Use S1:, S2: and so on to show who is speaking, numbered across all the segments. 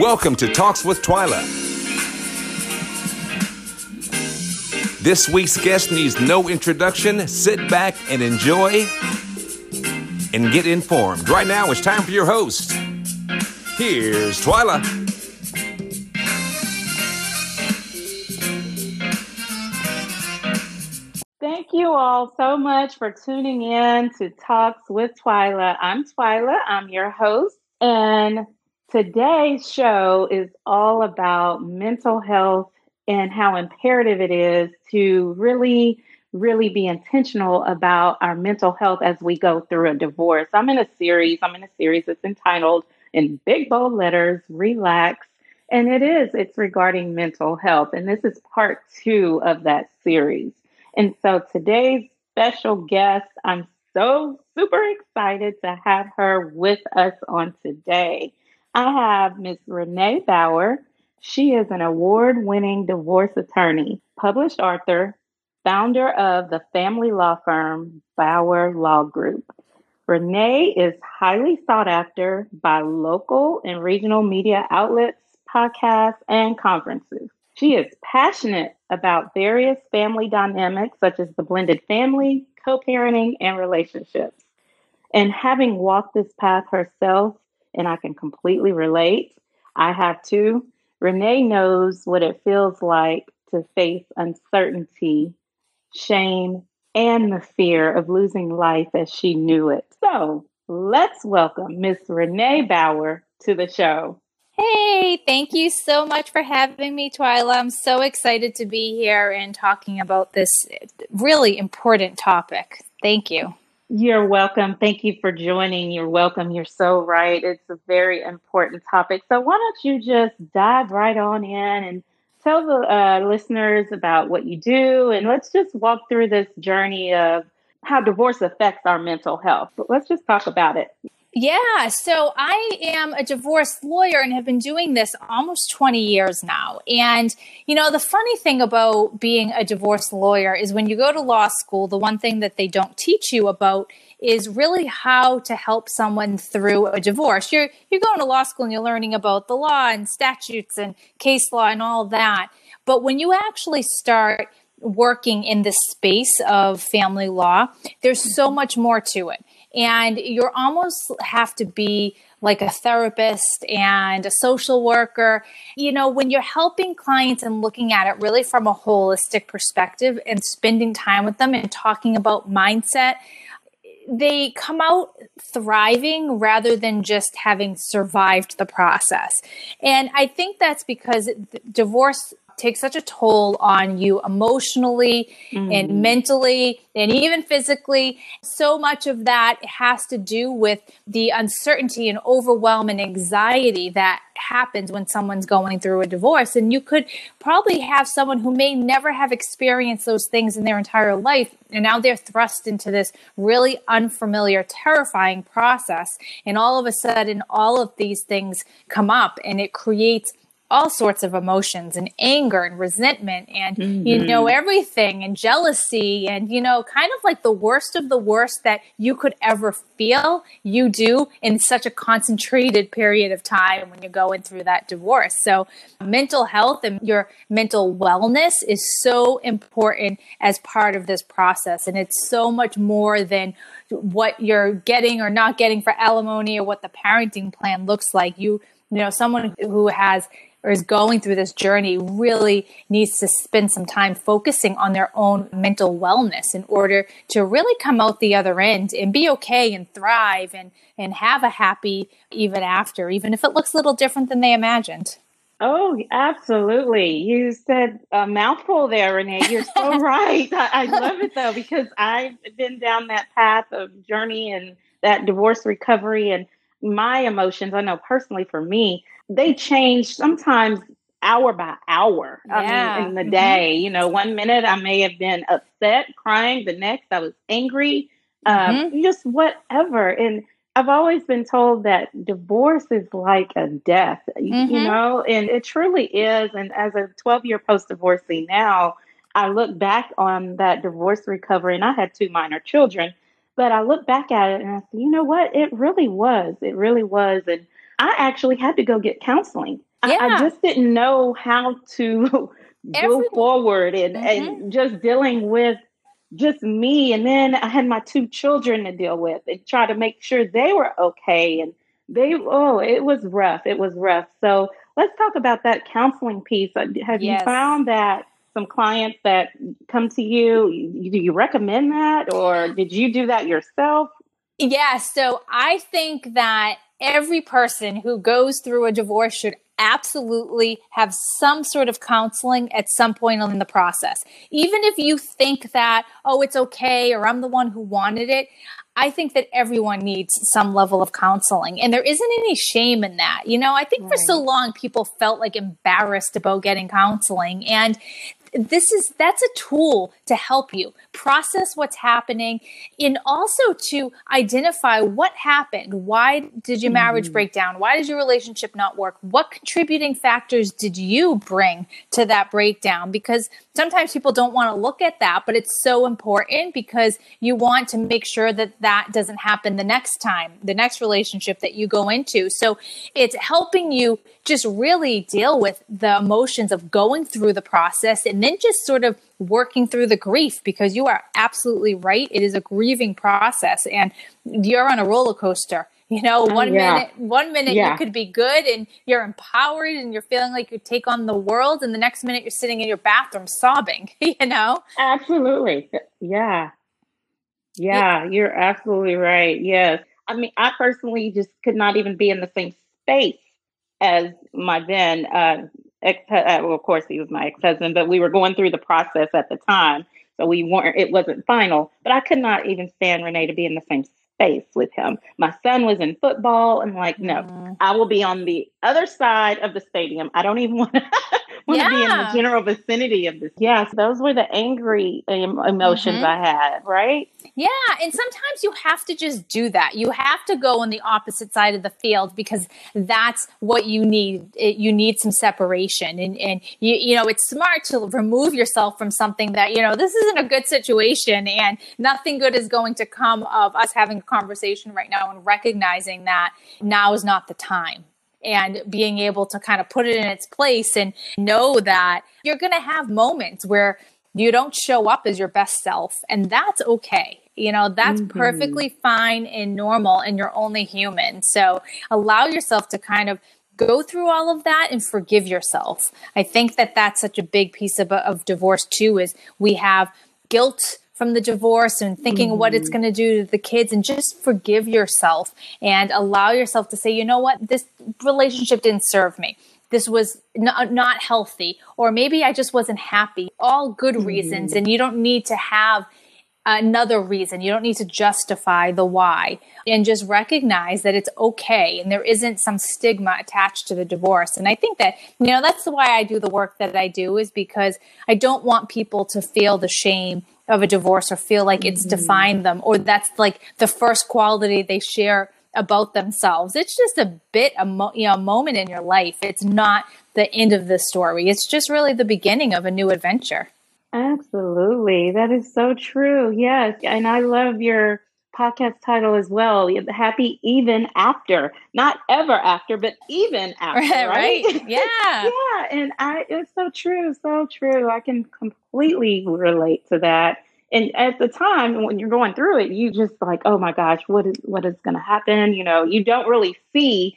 S1: Welcome to Talks with Twyla. This week's guest needs no introduction. Sit back and enjoy and get informed. Right now, it's time for your host. Here's Twyla.
S2: Thank you all so much for tuning in to Talks with Twyla. I'm Twyla, I'm your host, and today's show is all about mental health and how imperative it is to really, really be intentional about our mental health as we go through a divorce. I'm in a series, I'm in a series that's entitled in big bold letters, Relax. And it is, it's regarding mental health. And this is part two of that series. And so today's special guest, I'm so super excited to have her with us on today. I have Miss Renee Bauer. She is an award winning divorce attorney, published author, founder of the family law firm Bauer Law Group. Renee is highly sought after by local and regional media outlets, podcasts, and conferences. She is passionate about various family dynamics, such as the blended family, co parenting, and relationships. And having walked this path herself, and I can completely relate, I have too. Renee knows what it feels like to face uncertainty, shame, and the fear of losing life as she knew it. So let's welcome Miss Renee Bauer to the show.
S3: Hey, thank you so much for having me, Twyla. I'm so excited to be here and talking about this really important topic. Thank you.
S2: You're welcome. Thank you for joining. You're welcome. You're so right. It's a very important topic. So, why don't you just dive right on in and tell the uh, listeners about what you do? And let's just walk through this journey of how divorce affects our mental health. But let's just talk about it.
S3: Yeah, so I am a divorce lawyer and have been doing this almost 20 years now. And, you know, the funny thing about being a divorce lawyer is when you go to law school, the one thing that they don't teach you about is really how to help someone through a divorce. You're you're going to law school and you're learning about the law and statutes and case law and all that. But when you actually start working in the space of family law, there's so much more to it and you almost have to be like a therapist and a social worker. You know, when you're helping clients and looking at it really from a holistic perspective and spending time with them and talking about mindset, they come out thriving rather than just having survived the process. And I think that's because divorce takes such a toll on you emotionally mm. and mentally and even physically. So much of that has to do with the uncertainty and overwhelm and anxiety that happens when someone's going through a divorce. And you could probably have someone who may never have experienced those things in their entire life. And now they're thrust into this really unfamiliar, terrifying process. And all of a sudden, all of these things come up and it creates all sorts of emotions and anger and resentment and mm-hmm. you know everything and jealousy and you know kind of like the worst of the worst that you could ever feel you do in such a concentrated period of time when you're going through that divorce. So mental health and your mental wellness is so important as part of this process. And it's so much more than what you're getting or not getting for alimony or what the parenting plan looks like. You you know someone who has or is going through this journey really needs to spend some time focusing on their own mental wellness in order to really come out the other end and be okay and thrive and and have a happy even after even if it looks a little different than they imagined
S2: Oh, absolutely. You said a mouthful there, Renee. You're so right. I, I love it though, because I've been down that path of journey and that divorce recovery and my emotions. I know personally for me, they change sometimes hour by hour yeah. I mean, in the mm-hmm. day. You know, one minute I may have been upset, crying. The next I was angry, um, mm-hmm. just whatever. And I've always been told that divorce is like a death, mm-hmm. you know, and it truly is. And as a 12 year post divorcee now, I look back on that divorce recovery, and I had two minor children, but I look back at it and I say, you know what? It really was. It really was. And I actually had to go get counseling.
S3: Yeah.
S2: I, I just didn't know how to go forward and,
S3: Mhm.
S2: and just dealing with just me. And then I had my two children to deal with and try to make sure they were okay. And they, oh, it was rough. It was rough. So let's talk about that counseling piece. Uh, Have
S3: Yes.
S2: you found that some clients that come to you, do you recommend that or did you do that yourself?
S3: Yeah, so I think that every person who goes through a divorce should absolutely have some sort of counseling at some point in the process. Even if you think that, oh, it's okay, or I'm the one who wanted it, I think that everyone needs some level of counseling. And there isn't any shame in that. You know, I think for so long people felt like embarrassed about getting counseling. And this is that's a tool to help you process what's happening and also to identify what happened. Why did your marriage mm-hmm. break down? Why did your relationship not work? What contributing factors did you bring to that breakdown? Because sometimes people don't want to look at that but it's so important because you want to make sure that that doesn't happen the next time the next relationship that you go into so it's helping you just really deal with the emotions of going through the process and then just sort of working through the grief because you are absolutely right. It is a grieving process and you're on a roller coaster. You know, one
S2: yeah.
S3: minute, one minute
S2: Yeah.
S3: you could be good and you're empowered and you're feeling like you take on the world, and the next minute you're sitting in your bathroom sobbing. You know,
S2: Absolutely. Yeah. Yeah, you're absolutely right. Yes. I mean, I personally just could not even be in the same space as my then uh, ex. Uh, well, of course, he was my ex husband, but we were going through the process at the time, so we weren't. It wasn't final, but I could not even stand Renee to be in the same space with him. My son was in football, and like, no,
S3: Mm.
S2: I will be on the other side of the stadium. I don't even want to want to be in the general vicinity of this. Yes, those were the angry em- emotions
S3: Mhm.
S2: I had. Right?
S3: Yeah, and sometimes you have to just do that. You have to go on the opposite side of the field because that's what you need. It, you need some separation, and and you you know it's smart to remove yourself from something that you know this isn't a good situation, and nothing good is going to come of us having a conversation right now and recognizing that now is not the time and being able to kind of put it in its place and know that you're going to have moments where you don't show up as your best self and that's okay. You know that's
S2: Mhm.
S3: perfectly fine and normal and you're only human. So allow yourself to kind of go through all of that and forgive yourself. I think that that's such a big piece of, of divorce too is we have guilt from the divorce and thinking what it's mm. going to do to the kids and just forgive yourself and allow yourself to say you know what? This relationship didn't serve me. This was not, uh, not healthy or maybe i just wasn't happy. All good mm-hmm. reasons and you don't need to have another reason. You don't need to justify the why. And just recognize that it's okay and there isn't some stigma attached to the divorce. And i think that you know that's why i do the work that i do is because i don't want people to feel the shame of a divorce or feel like it's mm-hmm. defined them or that's like the first quality they share about themselves. It's just a bit a mo- you know a moment in your life. It's not the end of the story. It's just really the beginning of a new adventure.
S2: Absolutely. That is so true. Yes. And I love your podcast title as well. The Happy Even After. Not ever after, but even after. Right?
S3: Yeah.
S2: yeah. And I it's so true, so true. I can completely relate to that. And at the time when you're going through it, you just like, oh my gosh, what is what is gonna happen? You know, you don't really see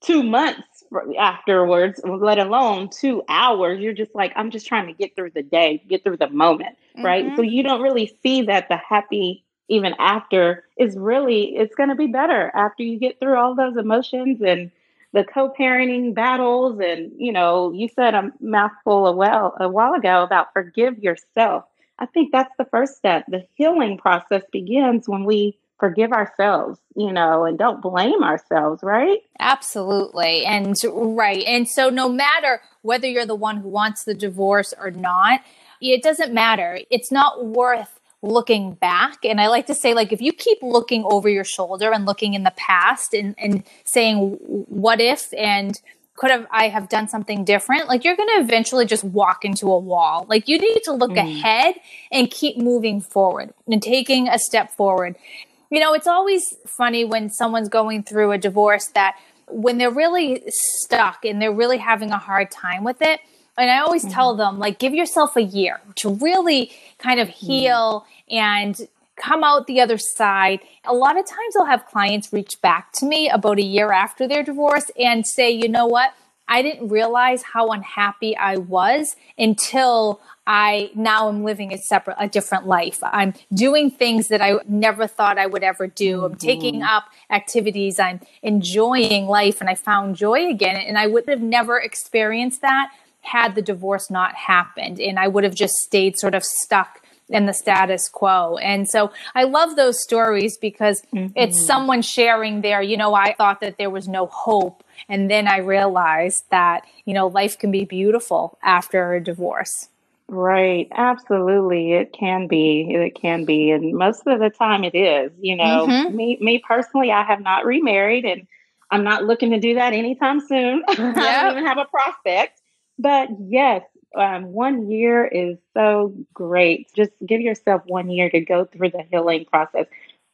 S2: two months afterwards, let alone two hours. You're just like, I'm just trying to get through the day, get through the moment, right?
S3: Mhm.
S2: So you don't really see that the happy even after is really it's going to be better after you get through all those emotions and the co-parenting battles and you know you said a mouthful a well a while ago about forgive yourself i think that's the first step the healing process begins when we forgive ourselves you know and don't blame ourselves right
S3: Absolutely. And right. And so no matter whether you're the one who wants the divorce or not, it doesn't matter. It's not worth looking back. And I like to say, like, if you keep looking over your shoulder and looking in the past and, and saying, what if and could have I have done something different? Like you're going to eventually just walk into a wall. Like you need to look
S2: Mm.
S3: ahead and keep moving forward and taking a step forward. You know, it's always funny when someone's going through a divorce that when they're really stuck and they're really having a hard time with it, and I always mm-hmm. tell them, like, give yourself a year to really kind of mm-hmm. heal mm-hmm. and come out the other side. A lot of times I'll have clients reach back to me about a year after their divorce and say, you know what? I didn't realize how unhappy I was until I now am living a separate, a different life. I'm doing things that I never thought I would ever do. I'm taking mm-hmm. up activities. I'm enjoying life and I found joy again. And I would have never experienced that had the divorce not happened. And I would have just stayed sort of stuck in the status quo. And so I love those stories because mm-hmm. it's someone sharing their, you know, I thought that there was no hope. And then I realized that, you know, life can be beautiful after a divorce.
S2: Right. Absolutely. It can be. It can be. And most of the time it is. You know, mm-hmm. me me personally, I have not remarried and I'm not looking to do that anytime soon. Yep. I don't even have a prospect. But yes, um, one year is so great. Just give yourself one year to go through the healing process.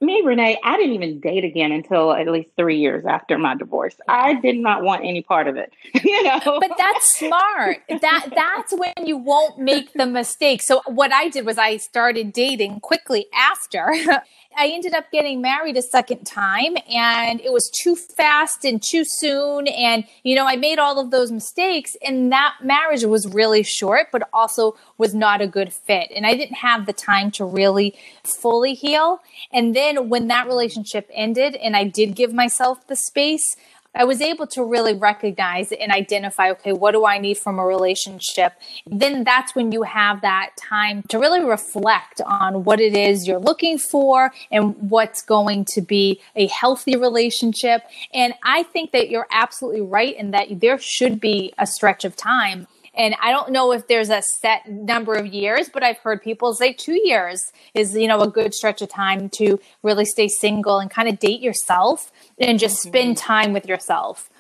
S2: Me, Renee, I didn't even date again until at least three years after my divorce. I did not want any part of it, you know.
S3: But that's smart. that that's when you won't make the mistake. So what I did was I started dating quickly after, I ended up getting married a second time and it was too fast and too soon. And, you know, I made all of those mistakes and that marriage was really short, but also was not a good fit. And I didn't have the time to really fully heal. And then when that relationship ended and I did give myself the space, I was able to really recognize and identify, okay, what do I need from a relationship? Then that's when you have that time to really reflect on what it is you're looking for and what's going to be a healthy relationship. And I think that you're absolutely right in that there should be a stretch of time and I don't know if there's a set number of years, but I've heard people say two years is, you know, a good stretch of time to really stay single and kind of date yourself and just mm-hmm. spend time with yourself.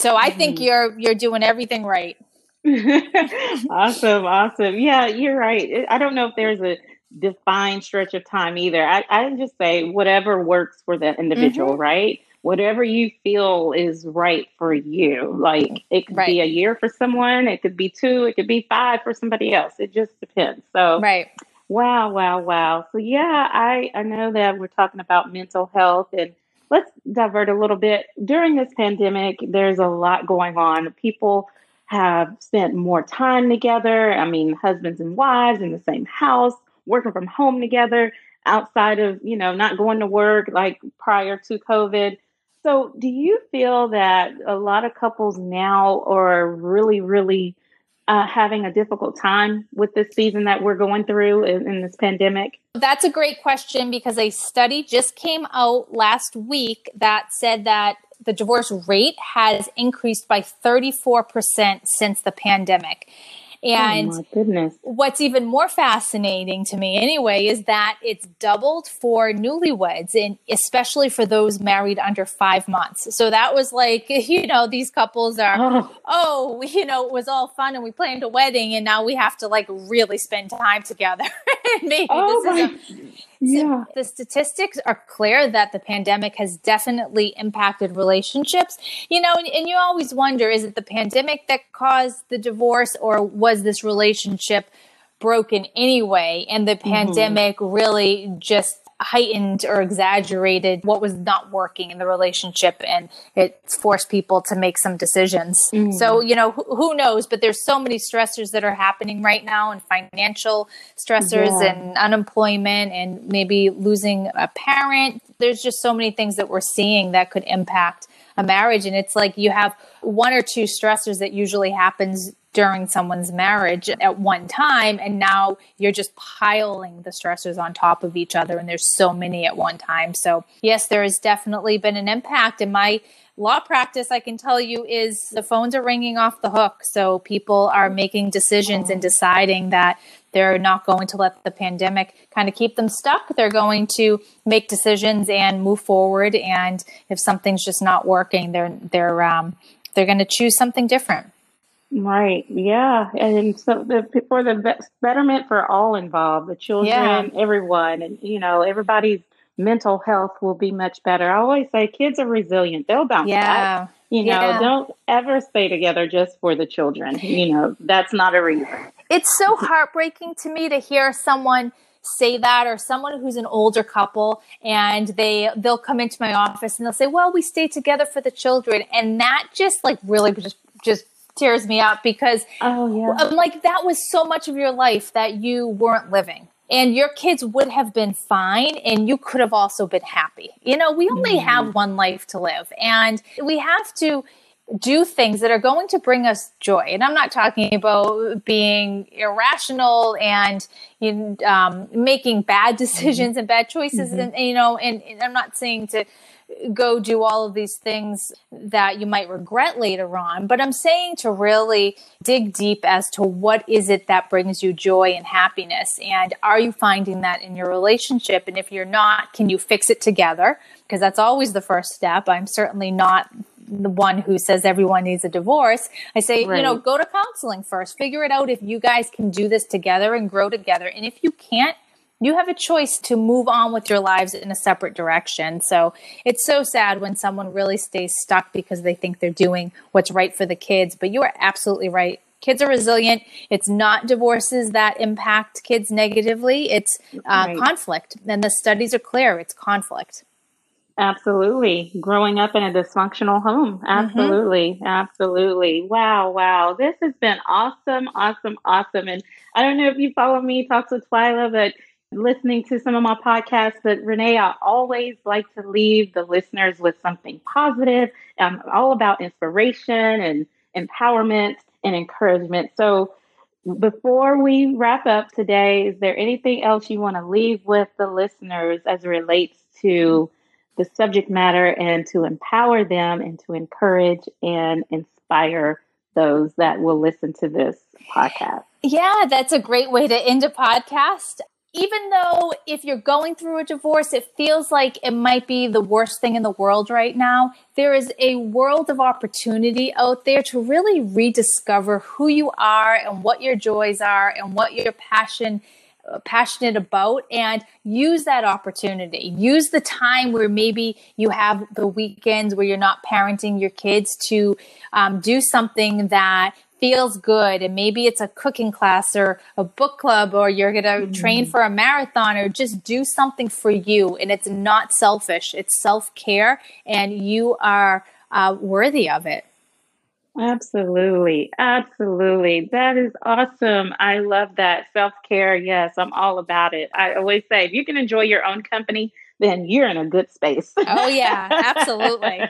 S3: So I mm-hmm. think you're you're doing everything right.
S2: awesome, awesome. Yeah, you're right. I don't know if there's a defined stretch of time either. I, I just say whatever works for the individual, mm-hmm. right? Whatever you feel is right for you. Like it could right. be a year for someone, it could be two, it could be five for somebody else. It just depends. So
S3: right.
S2: Wow, wow, wow. So yeah, I, I know that we're talking about mental health and let's divert a little bit. During this pandemic, there's a lot going on. People have spent more time together. I mean, husbands and wives in the same house, working from home together, outside of, you know, not going to work like prior to COVID. So, do you feel that a lot of couples now are really, really uh, having a difficult time with this season that we're going through in, in, this pandemic?
S3: That's a great question because a study just came out last week that said that the divorce rate has increased by 34% since the pandemic. Oh, and oh
S2: goodness.
S3: what's even more fascinating to me anyway is that it's doubled for newlyweds and especially for those married under five months. So that was like, you know, these couples are, oh, oh you know, it was all fun and we planned a wedding and now we have to like really spend time together. Maybe oh this my. is a, yeah. The statistics are clear that the pandemic has definitely impacted relationships. You know, and, and, you always wonder is it the pandemic that caused the divorce or was this relationship broken anyway? And the mm-hmm. pandemic really just heightened or exaggerated what was not working in the relationship and it forced people to make some decisions. Mm. So, you know, who, who, knows, but there's so many stressors that are happening right now and financial stressors yeah. and unemployment and maybe losing a parent. There's just so many things that we're seeing that could impact a marriage and it's like you have one or two stressors that usually happens during someone's marriage at one time and now you're just piling the stressors on top of each other and there's so many at one time. So yes there has definitely been an impact in my law practice i can tell you is the phones are ringing off the hook so people are making decisions and deciding that they're not going to let the pandemic kind of keep them stuck they're going to make decisions and move forward and if something's just not working they're they're um, they're going to choose something different
S2: Right. Yeah. And so the, for the betterment for all involved, the children, yeah. everyone, and you know, everybody's mental health will be much better. I always say kids are resilient. They'll bounce
S3: yeah.
S2: back. You know,
S3: yeah.
S2: don't ever stay together just for the children. You know, that's not a reason.
S3: It's so mm-hmm. heartbreaking to me to hear someone say that or someone who's an older couple and they they'll come into my office and they'll say, "Well, we stay together for the children." And that just like really just just tears me up because
S2: oh yeah.
S3: I'm like that was so much of your life that you weren't living and your kids would have been fine and you could have also been happy. You know, we only mm-hmm. have one life to live and we have to do things that are going to bring us joy. And I'm not talking about being irrational and you know, um, making bad decisions mm-hmm. and bad choices. Mm-hmm. And, you know, and, and I'm not saying to go do all of these things that you might regret later on. But I'm saying to really dig deep as to what is it that brings you joy and happiness. And are you finding that in your relationship? And if you're not, can you fix it together? Because that's always the first step. I'm certainly not the one who says everyone needs a divorce. I say, right. you know, go to counseling first. Figure it out if you guys can do this together and grow together. And if you can't, you have a choice to move on with your lives in a separate direction. So it's so sad when someone really stays stuck because they think they're doing what's right for the kids. But you are absolutely right. Kids are resilient. It's not divorces that impact kids negatively, it's uh, right. conflict. And the studies are clear it's conflict.
S2: Absolutely. Growing up in a dysfunctional home. Mm-hmm. Absolutely. Mm-hmm. Absolutely. Wow. Wow. This has been awesome. Awesome. Awesome. And I don't know if you follow me, Talks with Twyla, but listening to some of my podcasts, but Renee, I always like to leave the listeners with something positive. I'm all about inspiration and empowerment and encouragement. So, before we wrap up today, is there anything else you want to leave with the listeners as it relates to the subject matter and to empower them and to encourage and inspire those that will listen to this podcast?
S3: Yeah, that's a great way to end a podcast even though if you're going through a divorce, it feels like it might be the worst thing in the world right now, there is a world of opportunity out there to really rediscover who you are and what your joys are and what your passion uh, passionate about and use that opportunity. Use the time where maybe you have the weekends where you're not parenting your kids to um, do something that feels good. And maybe it's a cooking class or a book club or you're going to mm-hmm. train for a marathon or just do something for you. And it's not selfish. It's self-care and you are uh, worthy of it.
S2: Absolutely. Absolutely. That is awesome. I love that. Self-care. Yes i'm all about it. I always say if you can enjoy your own company then you're in a good space.
S3: Oh yeah. Absolutely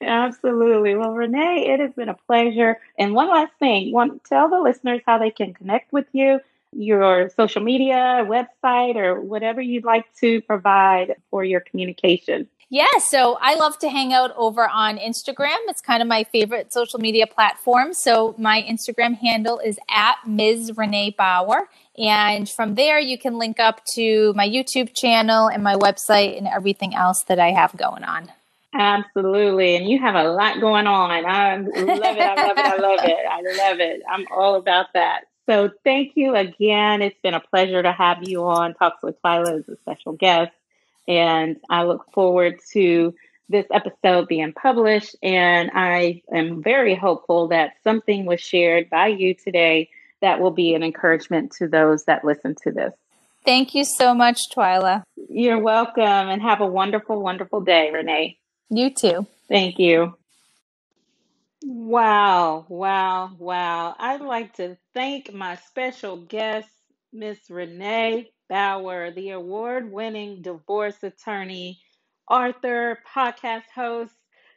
S2: Absolutely. Well, Renee, it has been a pleasure. And one last thing, want tell the listeners how they can connect with you, your social media, website, or whatever you'd like to provide for your communication.
S3: Yeah, so I love to hang out over on Instagram. It's kind of my favorite social media platform. So my Instagram handle is at Ms. Renee Bauer. And from there, you can link up to my YouTube channel and my website and everything else that I have going on.
S2: Absolutely. And you have a lot going on. I love it. I love it. I love it. I love it. I'm all about that. So thank you again. It's been a pleasure to have you on Talks with Twyla as a special guest. And I look forward to this episode being published. And I am very hopeful that something was shared by you today that will be an encouragement to those that listen to this.
S3: Thank you so much, Twyla.
S2: You're welcome and have a wonderful, wonderful day, Renee.
S3: You too.
S2: Thank you. Wow, wow, wow. I'd like to thank my special guest, Miss Renee Bauer, the award winning divorce attorney, author, podcast host.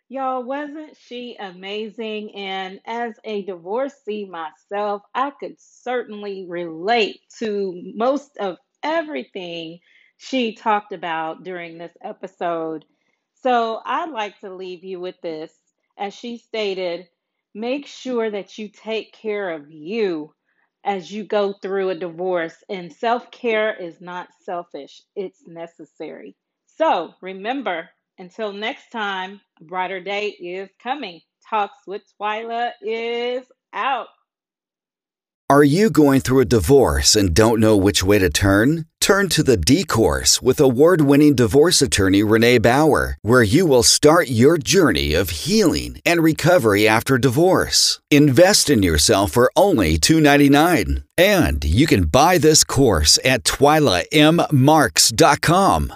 S2: Y'all, wasn't she amazing? And as a divorcee myself, I could certainly relate to most of everything she talked about during this episode. So I'd like to leave you with this. As she stated, make sure that you take care of you as you go through a divorce. And self care is not selfish, it's necessary. So remember, until next time, a brighter day is coming. Talks with Twyla is out.
S4: Are you going through a divorce and don't know which way to turn? Turn to the D Course with award winning divorce attorney Renee Bauer, where you will start your journey of healing and recovery after divorce. Invest in yourself for only $2.99. And you can buy this course at twylammarks.com.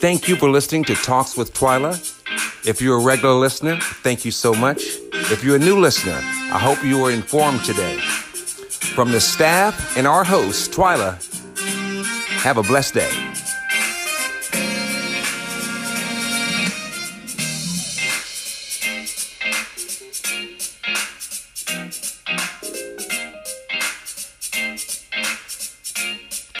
S1: Thank you for listening to Talks with Twyla. If you're a regular listener, thank you so much. If you're a new listener, I hope you were informed today. From the staff and our host, Twyla, have a blessed day.